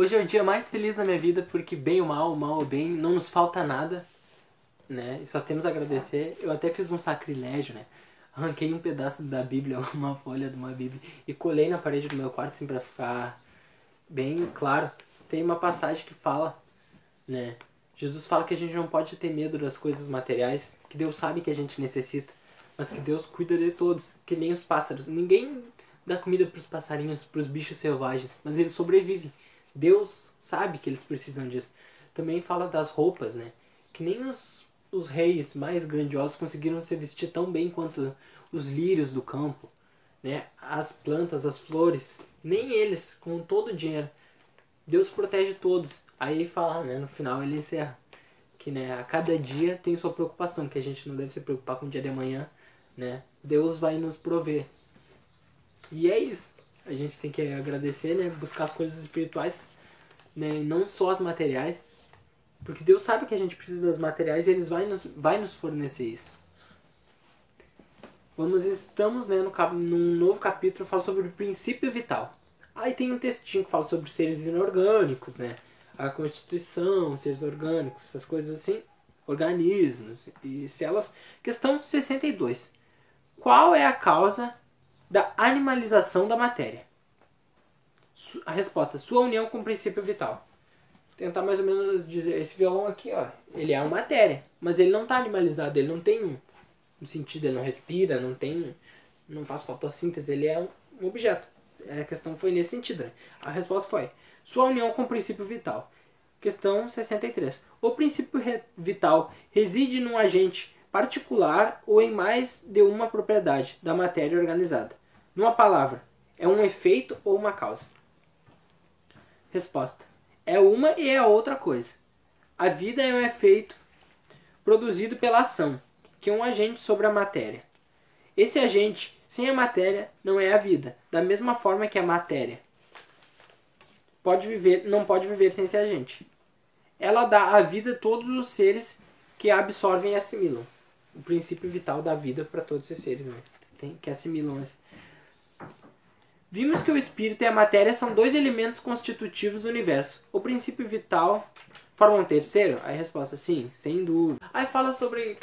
Hoje é o dia mais feliz da minha vida porque bem ou mal, mal ou bem, não nos falta nada, né? E só temos a agradecer. Eu até fiz um sacrilégio, né? Arranquei um pedaço da Bíblia, uma folha de uma Bíblia e colei na parede do meu quarto assim para ficar bem claro. Tem uma passagem que fala, né? Jesus fala que a gente não pode ter medo das coisas materiais, que Deus sabe que a gente necessita, mas que Deus cuida de todos, que nem os pássaros. Ninguém dá comida para os passarinhos, para os bichos selvagens, mas eles sobrevivem. Deus sabe que eles precisam disso. Também fala das roupas, né? Que nem os, os reis mais grandiosos conseguiram se vestir tão bem quanto os lírios do campo, né? As plantas, as flores, nem eles, com todo o dinheiro. Deus protege todos. Aí fala, né, no final ele encerra que né, a cada dia tem sua preocupação, que a gente não deve se preocupar com o dia de amanhã, né? Deus vai nos prover. E é isso a gente tem que agradecer, né? Buscar as coisas espirituais, né? não só as materiais. Porque Deus sabe que a gente precisa das materiais e Ele vai nos, vai nos fornecer isso. Vamos, estamos né, no, num novo capítulo fala sobre o princípio vital. Aí tem um textinho que fala sobre seres inorgânicos, né? A constituição, seres orgânicos, essas coisas assim, organismos e células. Questão 62. Qual é a causa da animalização da matéria? A resposta, sua união com o princípio vital. Tentar mais ou menos dizer, esse violão aqui, ó, ele é uma matéria, mas ele não está animalizado, ele não tem um sentido, ele não respira, não tem, não faz fotossíntese, ele é um objeto. A questão foi nesse sentido. Né? A resposta foi sua união com o princípio vital. Questão 63. O princípio vital reside num agente particular ou em mais de uma propriedade da matéria organizada. Numa palavra, é um efeito ou uma causa? Resposta: é uma e é outra coisa. A vida é um efeito produzido pela ação, que é um agente sobre a matéria. Esse agente, sem a matéria, não é a vida, da mesma forma que a matéria pode viver, não pode viver sem esse agente. Ela dá a vida a todos os seres que a absorvem e assimilam. O princípio vital da vida para todos esses seres, né? Tem, que assimilam. Vimos que o espírito e a matéria são dois elementos constitutivos do universo. O princípio vital forma um terceiro? Aí a resposta sim, sem dúvida. Aí fala sobre